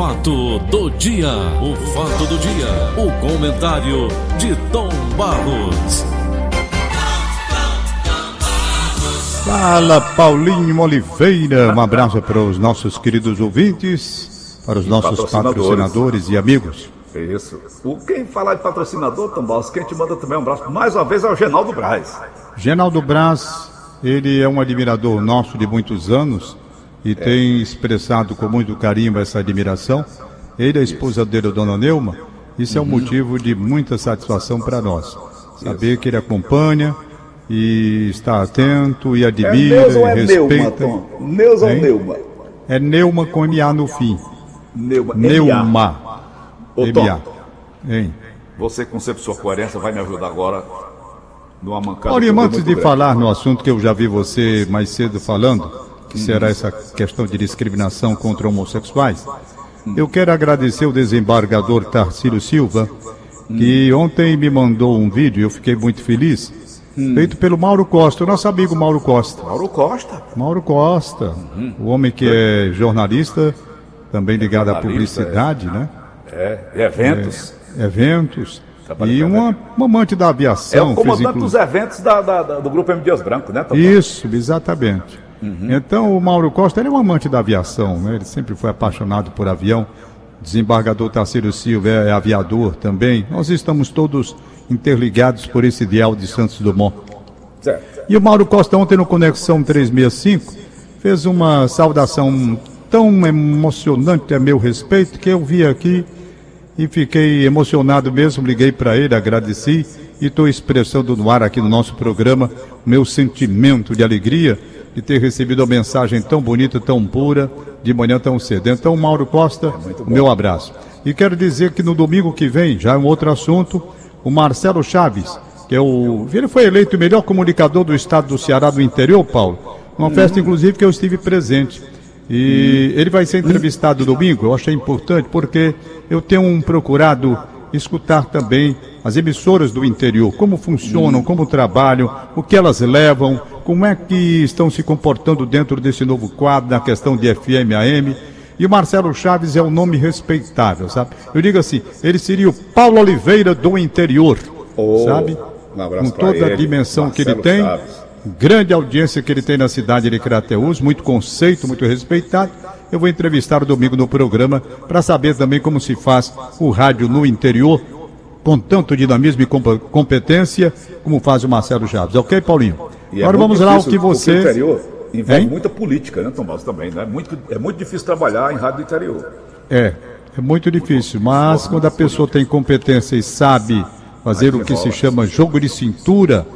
fato do dia, o fato do dia, o comentário de Tom Barros. Fala Paulinho Oliveira, um abraço para os nossos queridos ouvintes, para os nossos patrocinadores. patrocinadores e amigos. Isso. O, quem falar de patrocinador, Tom Barros, quem te manda também um abraço mais uma vez é o Genaldo Braz. Genaldo Braz, ele é um admirador nosso de muitos anos e é. tem expressado com muito carinho essa admiração. Ele e a esposa dele, dona Neuma, isso é um uhum. motivo de muita satisfação para nós. Saber que ele acompanha e está atento e admira é ou é respeita. Neuma, Tom? Neus ou Neuma? É Neuma com MA no fim. Neuma. Neuma. Ô, Tom, hein? você com sempre sua coerência vai me ajudar agora numa mancada. Olha, antes de falar no assunto que eu já vi você mais cedo falando, que será essa questão de discriminação contra homossexuais, eu quero agradecer o desembargador Tarcílio Silva, que ontem me mandou um vídeo, eu fiquei muito feliz, feito pelo Mauro Costa, o nosso amigo Mauro Costa. Mauro Costa? Mauro Costa, o homem que é jornalista, também ligado à publicidade, é. né? É, eventos. É, eventos. E uma, uma amante da aviação. É o comandante dos eventos da, da, da, do Grupo M. Dias Branco, né? Isso, exatamente. Uhum. Então, o Mauro Costa ele é um amante da aviação, né? ele sempre foi apaixonado por avião. Desembargador Tarcísio Silva é, aviador também. Nós estamos todos interligados por esse ideal de Santos Dumont. E o Mauro Costa, ontem no Conexão 365, fez uma saudação tão emocionante a meu respeito que eu vi aqui e fiquei emocionado mesmo. Liguei para ele, agradeci e estou expressando no ar aqui no nosso programa o meu sentimento de alegria de ter recebido a mensagem tão bonita, tão pura, de manhã tão cedo. Então, Mauro Costa, é meu abraço. E quero dizer que no domingo que vem, já é um outro assunto, o Marcelo Chaves, que é o. Ele foi eleito o melhor comunicador do estado do Ceará do interior, Paulo. Uma festa, inclusive, que eu estive presente. E ele vai ser entrevistado domingo, eu achei importante, porque eu tenho procurado escutar também as emissoras do interior, como funcionam, como trabalham, o que elas levam, como é que estão se comportando dentro desse novo quadro, na questão de FM, AM. E o Marcelo Chaves é um nome respeitável, sabe? Eu digo assim, ele seria o Paulo Oliveira do interior, oh, sabe? Um Com toda a dimensão Marcelo que ele tem. Chaves grande audiência que ele tem na cidade de Crateús, muito conceito, muito respeitado. Eu vou entrevistar domingo no programa para saber também como se faz o rádio no interior, com tanto dinamismo e competência como faz o Marcelo Chaves. Ok, Paulinho? E é Agora é vamos lá o que você. O interior envolve hein? muita política, né, Tomás, também, né? Muito, é muito difícil trabalhar em rádio do interior. É, é muito difícil, mas quando a pessoa tem competência e sabe fazer o que se chama jogo de cintura,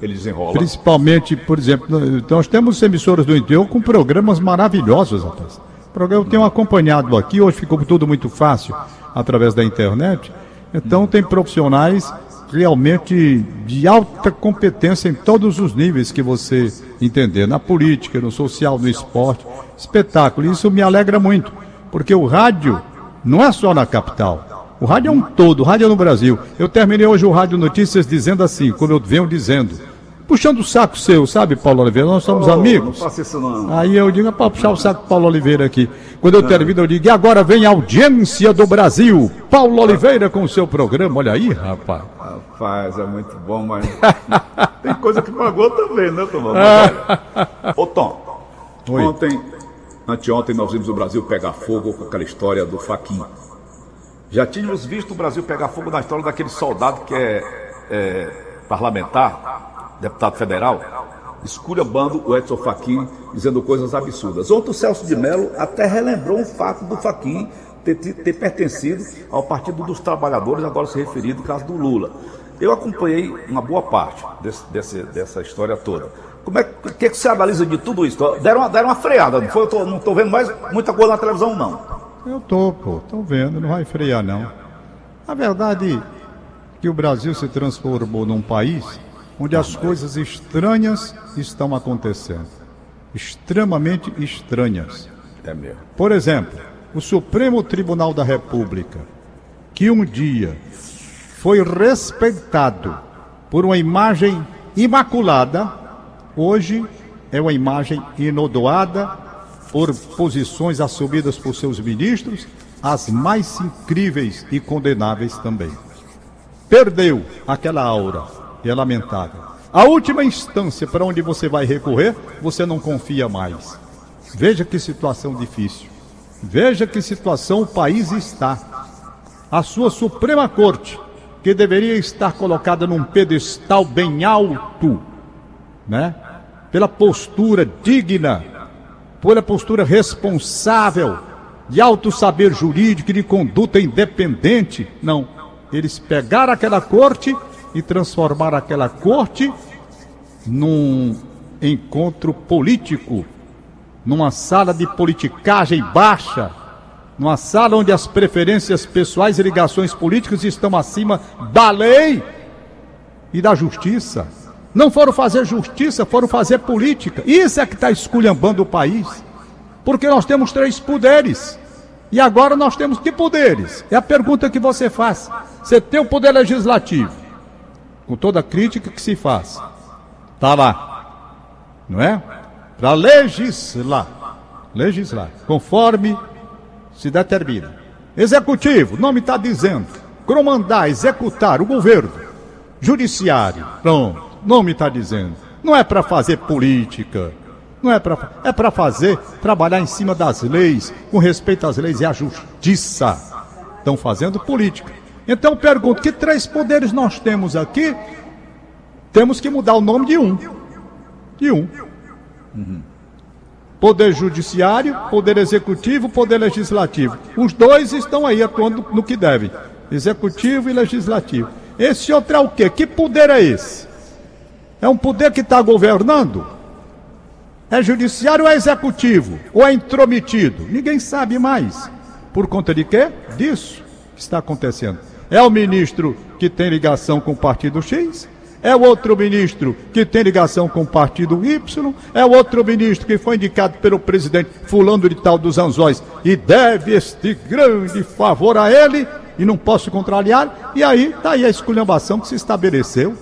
ele desenrola. Principalmente, por exemplo, nós temos emissoras do interior com programas maravilhosos, rapaz. programa eu tenho acompanhado aqui, hoje ficou tudo muito fácil através da internet. Então tem profissionais realmente de alta competência em todos os níveis que você entender, na política, no social, no esporte, espetáculo. Isso me alegra muito, porque o rádio não é só na capital. O rádio é um todo, o rádio é no Brasil. Eu terminei hoje o Rádio Notícias dizendo assim, como eu venho dizendo puxando o saco seu, sabe, Paulo Oliveira? Nós somos oh, amigos. Não faça isso não. Aí eu digo, é para puxar o saco do Paulo Oliveira aqui. Quando eu não. termino, eu digo, e agora vem a audiência do Brasil. Paulo Oliveira com o seu programa. Olha aí, rapaz. Rapaz, é muito bom, mas tem coisa que pagou também, né, Tom? Ô, Tom, Oi. ontem, anteontem, nós vimos o Brasil pegar fogo com aquela história do Faquinha. Já tínhamos visto o Brasil pegar fogo na história daquele soldado que é, é parlamentar, deputado federal, esculhambando o Edson Fachin, dizendo coisas absurdas. Ontem o Celso de Mello até relembrou o fato do Fachin ter, ter, pertencido ao Partido dos Trabalhadores, agora se referindo ao caso do Lula. Eu acompanhei uma boa parte desse, desse, dessa história toda. Como é que, que você analisa de tudo isso? Deram uma, deram uma freada, não foi? Eu tô, não estou vendo mais muita coisa na televisão, não. Eu tô, pô, tô vendo, não vai frear, não. A verdade é que o Brasil se transformou num país onde as coisas estranhas estão acontecendo. Extremamente estranhas. É mesmo. Por exemplo, o Supremo Tribunal da República, que um dia foi respeitado por uma imagem imaculada, hoje é uma imagem inodoada por posições assumidas por seus ministros, as mais incríveis e condenáveis também. Perdeu aquela aura, e é lamentável. A última instância para onde você vai recorrer, você não confia mais. Veja que situação difícil. Veja que situação o país está. A sua Suprema Corte, que deveria estar colocada num pedestal bem alto, né? Pela postura digna, pela postura responsável, de alto saber jurídico e de conduta independente. Não. Eles pegaram aquela corte e transformaram aquela corte num encontro político numa sala de politicagem baixa, numa sala onde as preferências pessoais e ligações políticas estão acima da lei e da justiça. Não foram fazer justiça, foram fazer política. Isso é que está esculhambando o país. Porque nós temos três poderes. E agora nós temos que poderes? É a pergunta que você faz. Você tem o poder legislativo, com toda crítica que se faz. Está lá. Não é? para legislar, legislar, conforme se determina. Executivo, o nome está dizendo, comandar, executar o governo. Judiciário, pronto, nome está dizendo. Não é para fazer política, não é para é para fazer, trabalhar em cima das leis, com respeito às leis e à justiça. Estão fazendo política. Então pergunto, que três poderes nós temos aqui? Temos que mudar o nome de um. De um. Uhum. Poder judiciário, poder executivo, poder legislativo. Os dois estão aí atuando no que devem. Executivo e legislativo. Esse outro é o quê? Que poder é esse? É um poder que está governando? É judiciário ou é executivo? Ou é intrometido? Ninguém sabe mais. Por conta de quê? Disso que está acontecendo. É o ministro que tem ligação com o partido X? é o outro ministro que tem ligação com o partido Y, é o outro ministro que foi indicado pelo presidente fulano de tal dos Anzóis e deve este grande favor a ele e não posso contrariar. E aí está aí a esculhambação que se estabeleceu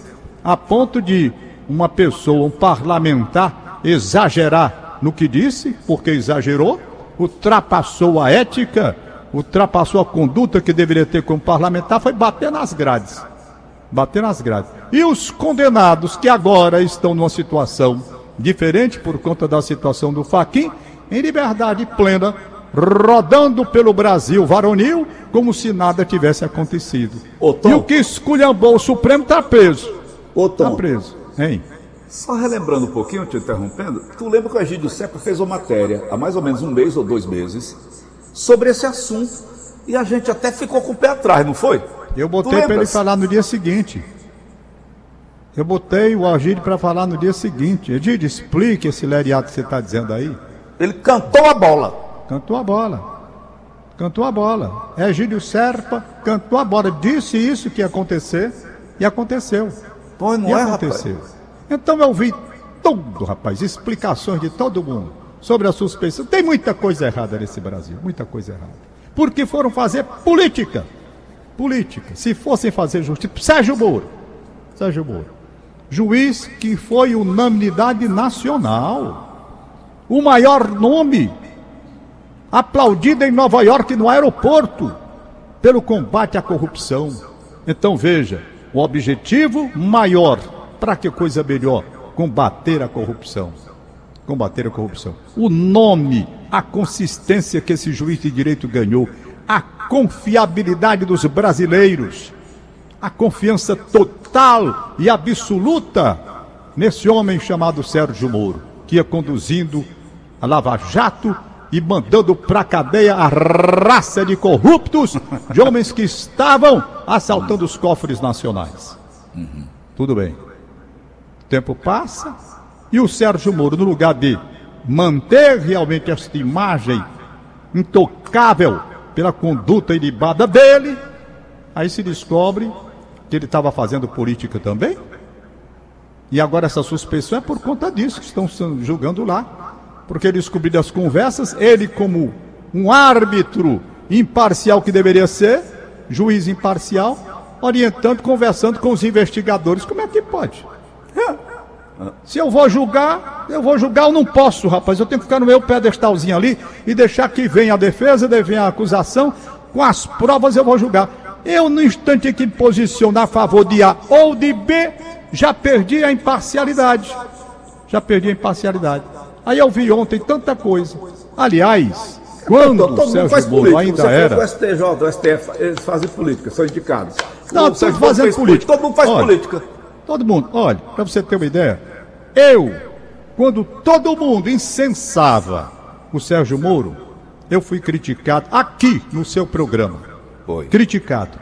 a ponto de uma pessoa, um parlamentar, exagerar no que disse, porque exagerou, ultrapassou a ética, ultrapassou a conduta que deveria ter como parlamentar, foi bater nas grades bater nas grades. E os condenados que agora estão numa situação diferente por conta da situação do Faquin, em liberdade plena, rodando pelo Brasil varonil, como se nada tivesse acontecido. Ô, e o que esculhambou o Supremo está preso. Está preso. Hein? Só relembrando um pouquinho, te interrompendo, tu lembra que o Egídio Seco fez uma matéria há mais ou menos um mês ou dois meses sobre esse assunto e a gente até ficou com o pé atrás, não foi? Eu botei para ele falar no dia seguinte. Eu botei o Algídio para falar no dia seguinte. Egídio, explique esse leriado que você está dizendo aí. Ele cantou a bola. Cantou a bola. Cantou a bola. Egídio Serpa cantou a bola. Disse isso que ia acontecer e aconteceu. Pois não e é, aconteceu. Rapaz? Então eu ouvi tudo, rapaz, explicações de todo mundo sobre a suspeição. Tem muita coisa errada nesse Brasil, muita coisa errada. Porque foram fazer política política. Se fossem fazer justiça, Sérgio Moro, Sérgio Moro, juiz que foi unanimidade nacional, o maior nome, aplaudido em Nova York no aeroporto, pelo combate à corrupção. Então veja, o objetivo maior, para que coisa melhor? Combater a corrupção. Combater a corrupção. O nome, a consistência que esse juiz de direito ganhou a confiabilidade dos brasileiros, a confiança total e absoluta nesse homem chamado Sérgio Moro, que ia conduzindo a Lava Jato e mandando para cadeia a raça de corruptos, de homens que estavam assaltando os cofres nacionais. Uhum. Tudo bem. O tempo passa e o Sérgio Moro, no lugar de manter realmente esta imagem intocável pela conduta ilibada dele, aí se descobre que ele estava fazendo política também. E agora essa suspeição é por conta disso que estão julgando lá. Porque descobriram as conversas, ele como um árbitro imparcial que deveria ser, juiz imparcial, orientando, conversando com os investigadores. Como é que pode? Se eu vou julgar, eu vou julgar, eu não posso, rapaz. Eu tenho que ficar no meu pedestalzinho ali e deixar que venha a defesa, venha a acusação, Com as provas eu vou julgar. Eu, no instante em que me posicionar a favor de A ou de B, já perdi a imparcialidade. Já perdi a imparcialidade. Aí eu vi ontem tanta coisa. Aliás, quando todo, todo Sérgio Moro ainda era. O STJ, o STF, eles fazem política, são indicados. Não, estão fazendo política. Todo mundo faz olha, política. Todo mundo. Olha, para você ter uma ideia, eu, quando todo mundo incensava o Sérgio Moro, eu fui criticado aqui no seu programa. Foi. Criticado.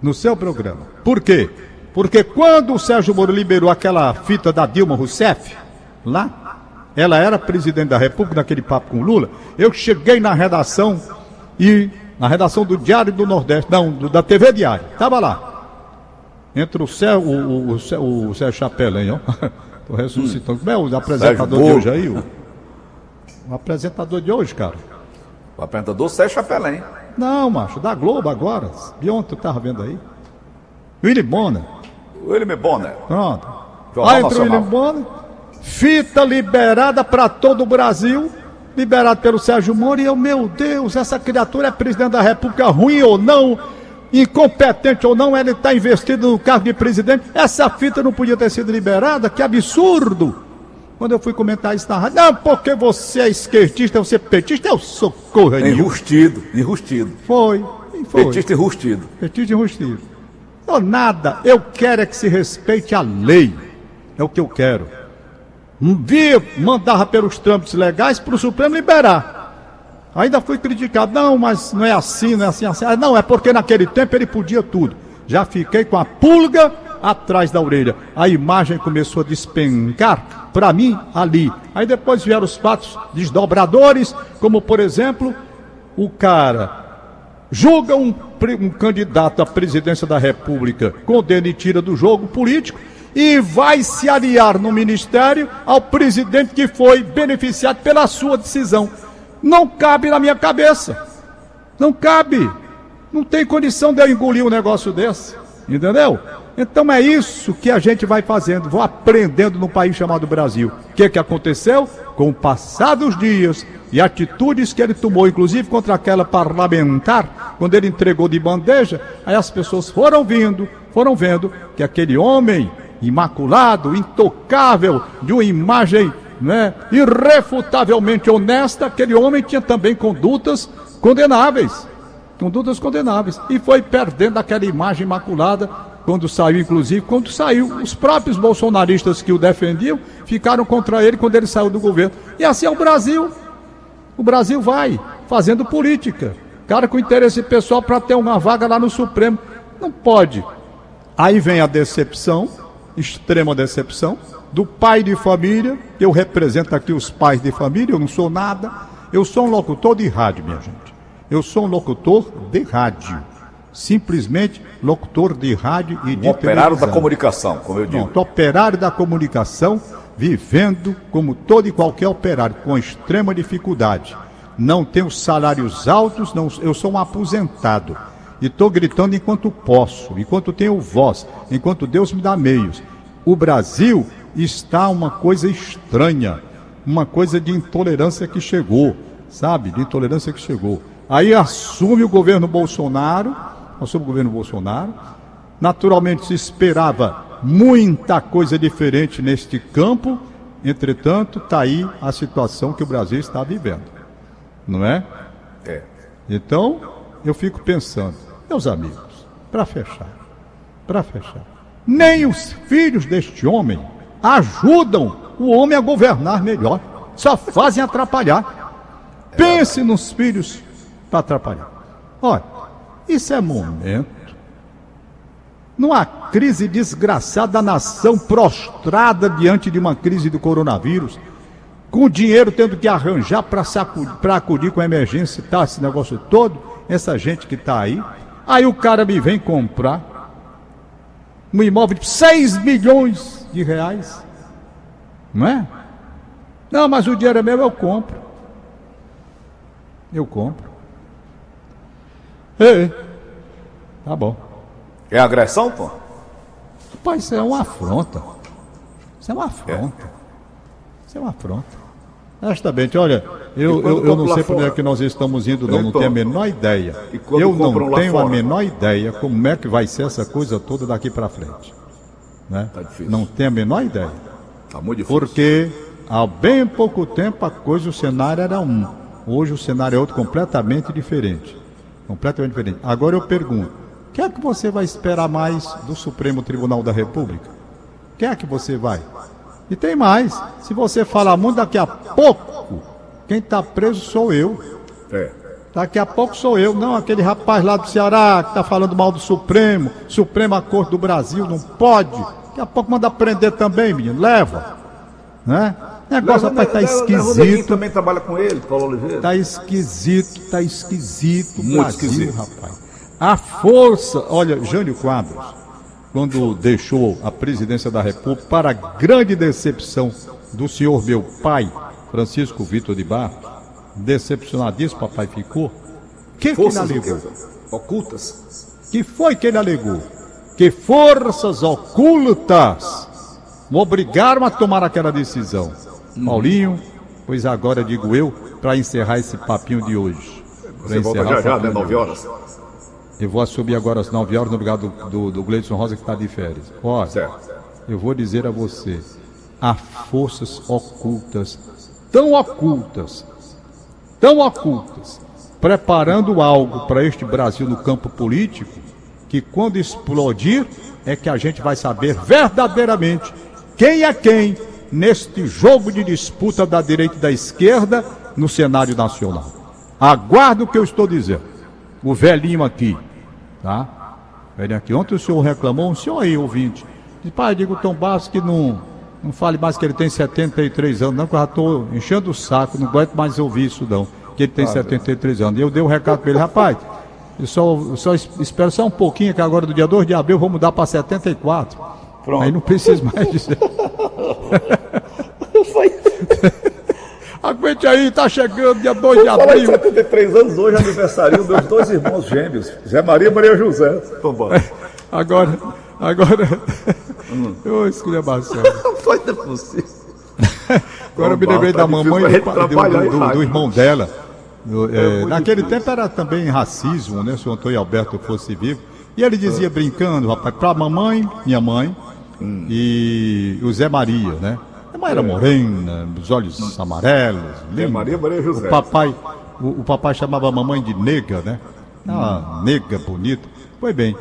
No seu programa. Por quê? Porque quando o Sérgio Moro liberou aquela fita da Dilma Rousseff, lá, ela era presidente da República, naquele papo com Lula, eu cheguei na redação e. Na redação do Diário do Nordeste, não, da TV Diário, estava lá. Entre o Céu, o, o, o, o Sérgio Chapelin, ó. Tô ressuscitando. Como é o apresentador de hoje aí? O, o apresentador de hoje, cara. O apresentador Sérgio Chapelin. Não, macho, da Globo agora. De ontem tu tava vendo aí. Willy Bonner. William Bonner. Pronto. Jornal aí entra o William Bonner. Fita liberada para todo o Brasil. Liberado pelo Sérgio Moro. E eu, meu Deus, essa criatura é presidente da República, ruim ou não, incompetente ou não, ele está investido no cargo de presidente. Essa fita não podia ter sido liberada, que absurdo! Quando eu fui comentar isso na rádio, não, porque você é esquerdista, você é petista, eu sou corra Enrustido, enrustido. Foi, foi. Petista enrustido. Petista enrustido. Não, nada, eu quero é que se respeite a lei. É o que eu quero. Via, mandava pelos trâmites legais para o Supremo liberar. Ainda fui criticado, não, mas não é assim, não é assim, assim. Ah, não, é porque naquele tempo ele podia tudo. Já fiquei com a pulga atrás da orelha. A imagem começou a despencar para mim ali. Aí depois vieram os fatos desdobradores, como por exemplo, o cara julga um, um candidato à presidência da República, condena e tira do jogo político e vai se aliar no ministério ao presidente que foi beneficiado pela sua decisão. Não cabe na minha cabeça. Não cabe. Não tem condição de eu engolir um negócio desse. Entendeu? Então é isso que a gente vai fazendo, vou aprendendo no país chamado Brasil. O que, que aconteceu? Com o passar dos dias e atitudes que ele tomou, inclusive contra aquela parlamentar, quando ele entregou de bandeja, aí as pessoas foram vindo, foram vendo que aquele homem imaculado, intocável, de uma imagem né, irrefutavelmente honesta, aquele homem tinha também condutas condenáveis. Condutas condenáveis. E foi perdendo aquela imagem imaculada quando saiu, inclusive, quando saiu, os próprios bolsonaristas que o defendiam ficaram contra ele quando ele saiu do governo. E assim é o Brasil. O Brasil vai fazendo política. Cara com interesse pessoal para ter uma vaga lá no Supremo. Não pode. Aí vem a decepção, extrema decepção, do pai de família. Eu represento aqui os pais de família, eu não sou nada. Eu sou um locutor de rádio, minha gente. Eu sou um locutor de rádio simplesmente locutor de rádio e um de operário da comunicação, como eu digo. Operário da comunicação, vivendo como todo e qualquer operário, com extrema dificuldade. Não tenho salários altos, não, eu sou um aposentado. E estou gritando enquanto posso, enquanto tenho voz, enquanto Deus me dá meios. O Brasil está uma coisa estranha, uma coisa de intolerância que chegou, sabe? De intolerância que chegou. Aí assume o governo Bolsonaro, sobre o governo Bolsonaro. Naturalmente se esperava muita coisa diferente neste campo, entretanto, está aí a situação que o Brasil está vivendo. Não é? É. Então, eu fico pensando, meus amigos, para fechar, para fechar, nem os filhos deste homem ajudam o homem a governar melhor, só fazem atrapalhar. Pense nos filhos para atrapalhar. Olha, isso é momento. Numa crise desgraçada da nação prostrada diante de uma crise do coronavírus, com o dinheiro tendo que arranjar para acudir com a emergência, tá, esse negócio todo, essa gente que está aí. Aí o cara me vem comprar um imóvel de 6 milhões de reais. Não é? Não, mas o dinheiro é meu, eu compro. Eu compro. Ei, tá bom. É agressão, pô? Pai, isso é uma afronta. Isso é uma afronta. É. Isso é uma afronta. Honestamente, olha, eu, eu, eu não sei para onde é que nós estamos indo, não, não tenho a menor ideia. Eu não tenho a menor ideia como é que vai ser essa coisa toda daqui para frente. Né? Tá não tenho a menor ideia. Tá muito difícil. Porque há bem pouco tempo a coisa, o cenário era um. Hoje o cenário é outro completamente diferente. Completamente diferente. Agora eu pergunto, o que é que você vai esperar mais do Supremo Tribunal da República? O que é que você vai? E tem mais, se você falar muito daqui a pouco, quem está preso sou eu. É. Daqui a pouco sou eu, não aquele rapaz lá do Ceará que está falando mal do Supremo, Suprema Corte do Brasil, não pode. Daqui a pouco manda prender também, menino, leva. Né? O negócio, rapaz, tá esquisito. também trabalha com ele, Paulo Oliveira. Tá esquisito, tá esquisito. Muito Brasil, esquisito. rapaz. A força, olha, Jânio Quadros, quando deixou a presidência da República, para grande decepção do senhor meu pai, Francisco Vitor de Barros, decepcionadíssimo papai ficou. Que forças que ele alegou? Ocultas? Que foi que ele alegou? Que forças ocultas o obrigaram a tomar aquela decisão. Hum. Paulinho, pois agora digo eu, para encerrar esse papinho de hoje. Você volta já já, né? 9 horas. Eu vou assumir agora às 9 horas no lugar do, do, do Gleison Rosa que está de férias. Olha, certo. eu vou dizer a você, há forças ocultas, tão ocultas, tão ocultas, preparando algo para este Brasil no campo político, que quando explodir é que a gente vai saber verdadeiramente quem é quem neste jogo de disputa da direita e da esquerda no cenário nacional. Aguardo o que eu estou dizendo o velhinho aqui, tá? Velhinho aqui. Ontem o senhor reclamou, um senhor aí, ouvinte. Disse, pai, digo Tom Bastos que não, não fale mais que ele tem 73 anos, não, que eu já estou enchendo o saco, não aguento mais ouvir isso não, que ele tem ah, 73 anos. E eu dei um recado para ele, rapaz, eu só, eu só espero só um pouquinho, que agora do dia 2 de abril eu vou mudar para 74. Pronto. Aí não preciso mais dizer. Foi. Aguente aí, tá chegando dia 2 de abril. Falar 73 anos hoje, aniversário dos dois irmãos gêmeos, Zé Maria e Maria José. É, agora, agora. Hum. Eu escolhi a Não foi possível. Agora eu me lembrei da mamãe do, do, do, do, irmão dela. É, é naquele tempo era também racismo, né? Se o Antônio Alberto fosse vivo. E ele dizia brincando, rapaz, pra mamãe, minha mãe, hum. e o Zé Maria, né? mãe era morena, os olhos amarelos. É Maria Maria José. O papai, o, o, papai chamava a mamãe de nega, né? Ah, nega bonita. Foi bem.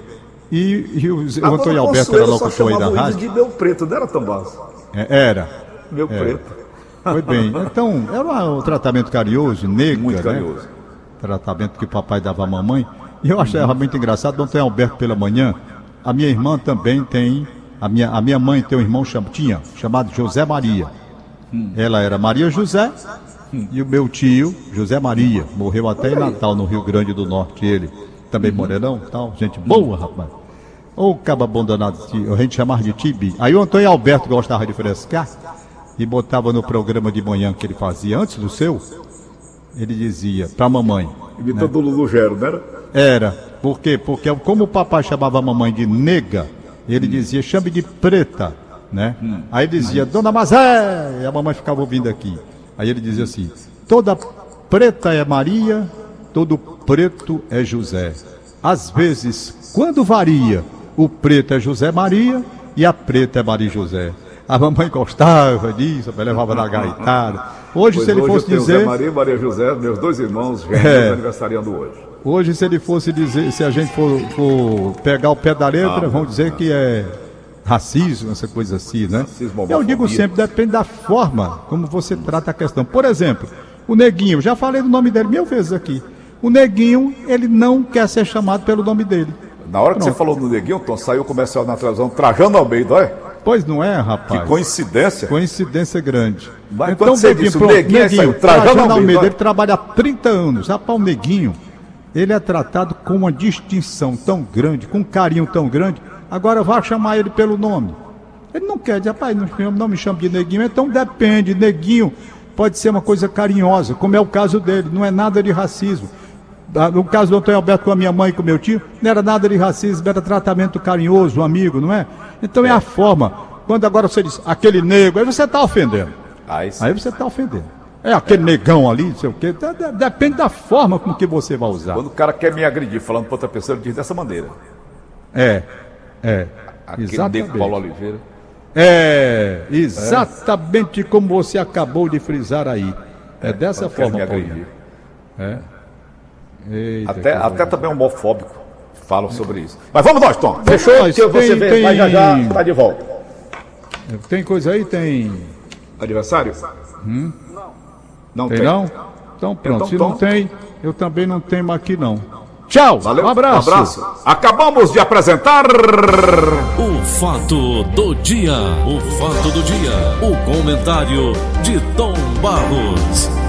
E, e o, o Antônio Alberto era locutor aí da rádio. de meu preto, não era Tomás? É, era. Meu era. preto. Foi bem. Então, era um tratamento carinhoso, nega, Muito né? carinhoso. Tratamento que o papai dava à mamãe. E eu achava muito engraçado, Antônio Alberto pela manhã, a minha irmã também tem a minha, a minha mãe tem um irmão cham, tinha, chamado José Maria. Ela era Maria José e o meu tio, José Maria, morreu até em Natal, no Rio Grande do Norte, ele. Também hum. morelão, tal, gente boa, rapaz. Ou caba abandonado, a gente chamava de Tibi. Aí o Antônio Alberto gostava de frescar e botava no programa de manhã que ele fazia antes do seu, ele dizia pra mamãe. Imitando né? o Lulu Gero, não era? Era. Por quê? Porque como o papai chamava a mamãe de nega, ele dizia, chame de preta, né? Hum. Aí dizia, Dona Mazé, e a mamãe ficava ouvindo aqui. Aí ele dizia assim, toda preta é Maria, todo preto é José. Às vezes, quando varia, o preto é José Maria e a preta é Maria José. A mamãe gostava disso, levava na gaitada. Hoje, pois se ele hoje fosse dizer. José Maria e Maria José, meus dois irmãos, gêmeos, é. aniversariando hoje. Hoje, se ele fosse dizer, se a gente for, for pegar o pé da letra, ah, vamos dizer que é racismo, essa coisa assim, né? Racismo, Eu digo sempre, depende da forma como você trata a questão. Por exemplo, o Neguinho, já falei do nome dele mil vezes aqui. O Neguinho, ele não quer ser chamado pelo nome dele. Na hora que você falou do Neguinho, Tom, saiu o comercial na televisão, Trajano Almeida, olha. Pois não é, rapaz. Que coincidência. Coincidência grande. Mas então, você Neguinho, disse, pronto, Neguinho, Neguinho saiu, Trajano, Trajano Almeida, ele trabalha há 30 anos. Rapaz, o Neguinho, ele é tratado com uma distinção tão grande, com um carinho tão grande, agora vá chamar ele pelo nome. Ele não quer dizer, rapaz, não, não me chame de neguinho, então depende, neguinho pode ser uma coisa carinhosa, como é o caso dele, não é nada de racismo. Ah, no caso do Antônio Alberto com a minha mãe e com meu tio, não era nada de racismo, era tratamento carinhoso, um amigo, não é? Então é a forma. Quando agora você diz aquele negro, aí você está ofendendo. Aí, aí você está ofendendo. É aquele negão ali, não sei o quê. Depende da forma com que você vai usar. Quando o cara quer me agredir falando para outra pessoa, ele diz dessa maneira. É, é. Aquele exatamente. Paulo Oliveira. É, exatamente é. como você acabou de frisar aí. É, é dessa forma, Paulinho. É. Eita, até até também homofóbico falam sobre isso. Mas vamos nós, Tom. Fechou? Nós, que você vê, tem... já já está de volta. Tem coisa aí? Tem. Adversário? Hum? Não. Não tem? Não? Então pronto. Então, Se Tom... não tem, eu também não tenho aqui não. Tchau. Valeu. Um abraço. Um abraço. Acabamos de apresentar. O fato do dia. O fato do dia. O comentário de Tom Barros.